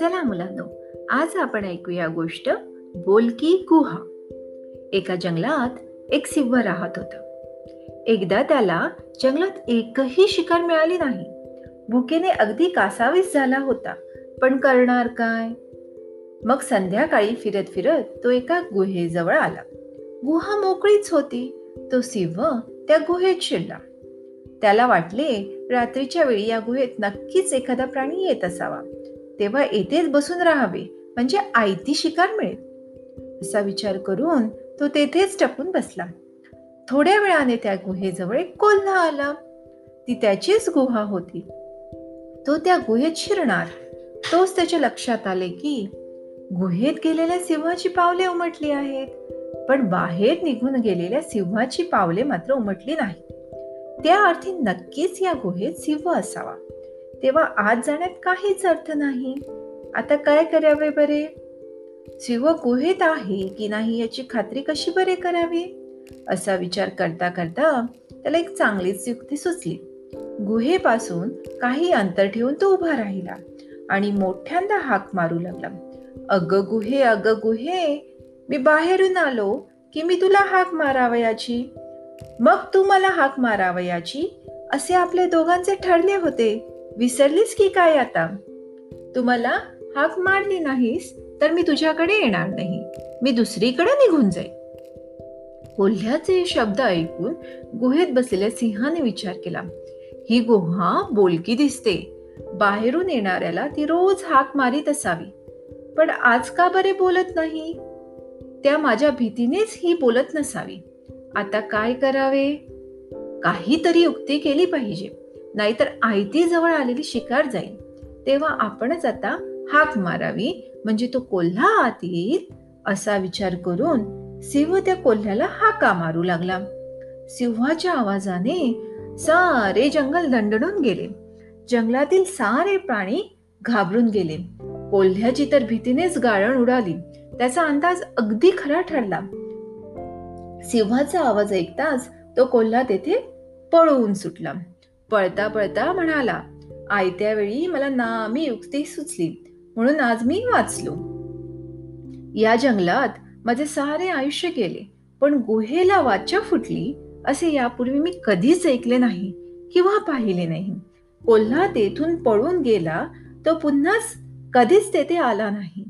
चला मुलांनो आज आपण ऐकूया गोष्ट बोलकी गुहा. एका जंगलात एक सिंह राहत होता. एकदा त्याला जंगलात एकही शिकार मिळाली नाही. भुकेने अगदी कासावीस झाला होता पण करणार काय? मग संध्याकाळी फिरत फिरत तो एका गुहेजवळ आला. गुहा मोकळीच होती. तो सिंह त्या गुहेत शिरला. त्याला वाटले रात्रीच्या वेळी या गुहेत नक्कीच एखादा प्राणी येत असावा. तेव्हा येथेच बसून राहावे म्हणजे आयती शिकार मिळेल. असा विचार करून तो तेथेच टपून बसला. थोड्या वेळाने त्या गुहेजवळ एक कोल्हा आला. ती त्याचीच गुहा होती. तो त्या गुहेत शिरणार. तोच त्याच्या लक्षात आले की गुहेत गेलेल्या सिंहाची पावले उमटली आहेत. पण बाहेर निघून गेलेल्या सिंहाची पावले मात्र उमटली नाही त्या अर्थी नक्कीच या गुहेत सिंह असावा. तेव्हा आज जाण्यात काहीच अर्थ नाही. आता काय करावे बरे? शिव गुहेत आहे की नाही याची खात्री कशी बरे करावी? असा विचार करता करता त्याला एक चांगलीच युक्ती सुचली. गुहेपासून काही अंतर ठेवून तो उभा राहिला आणि मोठ्यांदा हाक मारू लागला. अग गुहे अग गुहे मी बाहेरून आलो की मी तुला हाक मारावयाची मग तू मला हाक मारावयाची असे आपले दोघांचे ठरले होते. विसरलीस की काय आता? तू मला हाक मारली नाहीस तर मी तुझ्याकडे येणार नाही. मी दुसरीकडे निघून जाईल कोल्ह्याचे शब्द ऐकून गुहेत बसलेल्या सिंहाने विचार केला. ही गुहा बोलकी दिसते. बाहेरून येणाऱ्याला ती रोज हाक मारीत असावी. पण आज का बरे बोलत नाही? त्या माझ्या भीतीनेच ही बोलत नसावी. आता काय करावे? काहीतरी युक्ती केली पाहिजे. नाहीतर आयती जवळ आलेली शिकार जाईल. तेव्हा आपणच आता हाक मारावी म्हणजे तो कोल्हा आत येईल असा विचार करून सिंह त्या कोल्ह्याला हाका मारू लागला. सिंहाच्या आवाजाने सारे जंगल दंडणून गेले. जंगलातील सारे प्राणी घाबरून गेले. कोल्ह्याची तर भीतीनेच गाळण उडाली. त्याचा अंदाज अगदी खरा ठरला. सिंहाचा आवाज ऐकताच तो कोल्हा तेथे पळवून सुटला. पळता पळता म्हणाला आयत्या वेळी मला नामी युक्ती सुचली. म्हणून आज मी वाचलो. या जंगलात माझे सारे आयुष्य गेले पण गुहेला वाचा फुटली असे यापूर्वी मी कधीच ऐकले नाही किंवा पाहिले नाही. कोल्हा तेथून पळून गेला तो पुन्हाच कधीच तेथे आला नाही.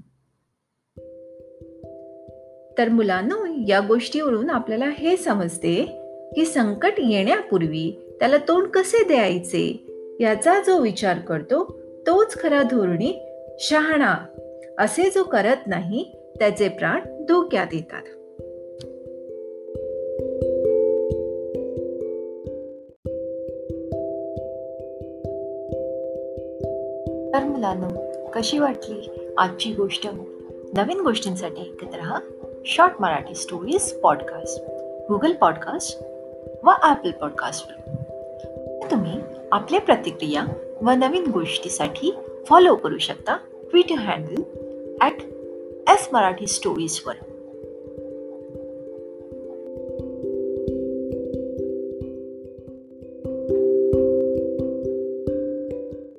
तर मुलांना या गोष्टीवरून आपल्याला हे समजते की संकट येण्यापूर्वी त्याला तोंड कसे द्यायचे याचा जो विचार करतो तोच खरा धोरणी शहाणा असे जो करत नाही त्याचे प्राण धोक्यात येतात. तर मुलांनो कशी वाटली आजची गोष्ट? नवीन गोष्टींसाठी ऐकत राहा short Marathi stories podcast Google podcast व ॲपल पॉडकास्टवर तुम्ही आपल्या प्रतिक्रिया व नवीन गोष्टीसाठी फॉलो करू शकता Twitter handle at S Marathi स्टोरीजवर